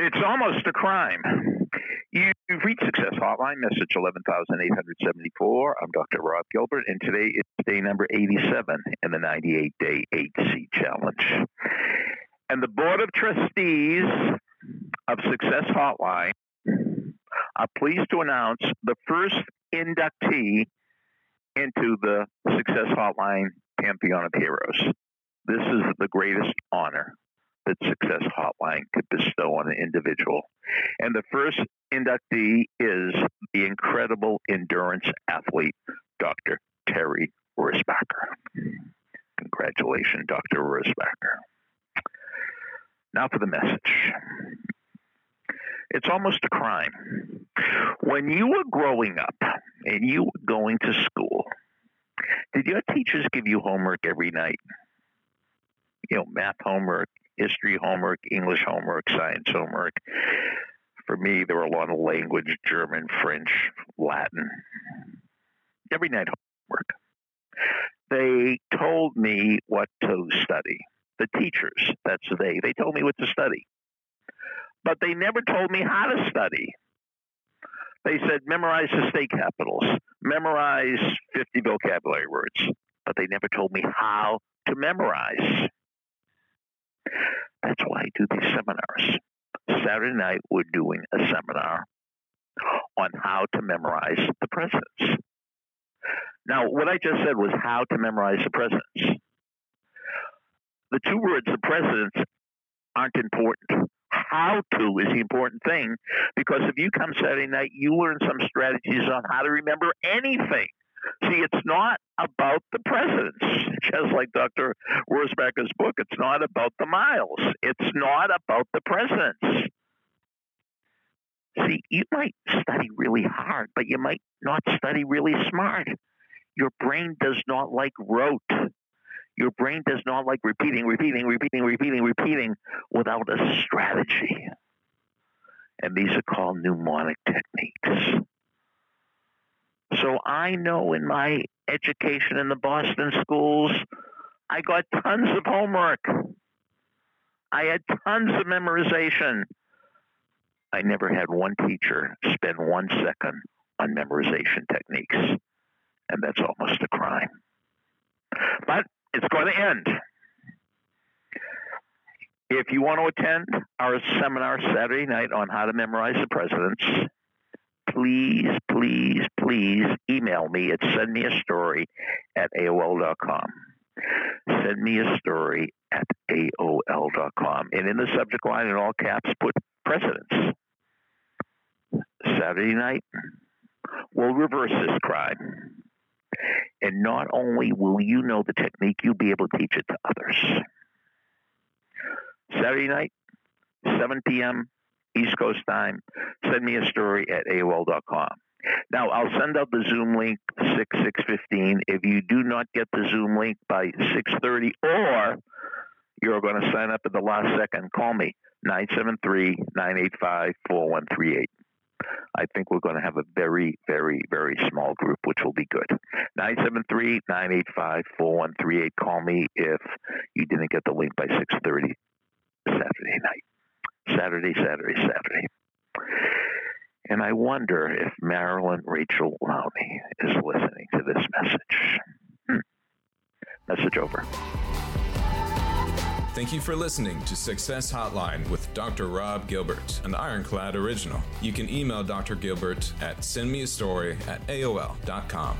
It's almost a crime. You've reached Success Hotline, message 11874. I'm Dr. Rob Gilbert, and today is day number 87 in the 98 day HC Challenge. And the Board of Trustees of Success Hotline are pleased to announce the first inductee into the Success Hotline Pantheon of Heroes. This is the greatest honor that Success Hotline could bestow on an individual. And the first inductee is the incredible endurance athlete, Dr. Terry Wurzbacher. Congratulations, Dr. Wurzbacher. Now for the message. It's almost a crime. When you were growing up and you were going to school, did your teachers give you homework every night? You know, math homework, history homework, English homework, science homework. For me, there were a lot of language, German, French, Latin. Every night homework. They told me what to study. The teachers, that's they, they told me what to study. But they never told me how to study. They said, memorize the state capitals, memorize 50 vocabulary words. But they never told me how to memorize. That's why I do these seminars. Saturday night, we're doing a seminar on how to memorize the presidents. Now, what I just said was how to memorize the presidents. The two words, the presidents, aren't important. How to is the important thing because if you come Saturday night, you learn some strategies on how to remember anything. See, it's not about the presidents, just like Dr. Wurzbacher's book. It's not about the miles. It's not about the presidents. See, you might study really hard, but you might not study really smart. Your brain does not like rote. Your brain does not like repeating, repeating, repeating, repeating, repeating without a strategy. And these are called mnemonic techniques. So I know in my education in the Boston schools, I got tons of homework. I had tons of memorization. I never had one teacher spend one second on memorization techniques. And that's almost a crime. But it's going to end. If you want to attend our seminar Saturday night on how to memorize the presidents, please, please, please email me at sendmeastory at AOL.com. Send me a story at AOL.com. And in the subject line, in all caps, put presidents. Saturday night, we'll reverse this crime. And not only will you know the technique, you'll be able to teach it to others. Saturday night, 7 p.m. East Coast time. Send me a story at AOL.com. Now I'll send out the Zoom link six six fifteen. If you do not get the Zoom link by six thirty, or you're going to sign up at the last second, call me 973-985-4138. I think we're going to have a very, very, very small group, which will be good. 973-985-4138. Call me if you didn't get the link by 6.30 Saturday night. Saturday, Saturday, Saturday. And I wonder if Marilyn Rachel Lowney is listening to this message. Hmm. Message over. Thank you for listening to Success Hotline with Dr. Rob Gilbert, an Ironclad original. You can email Dr. Gilbert at sendmeastory at AOL.com.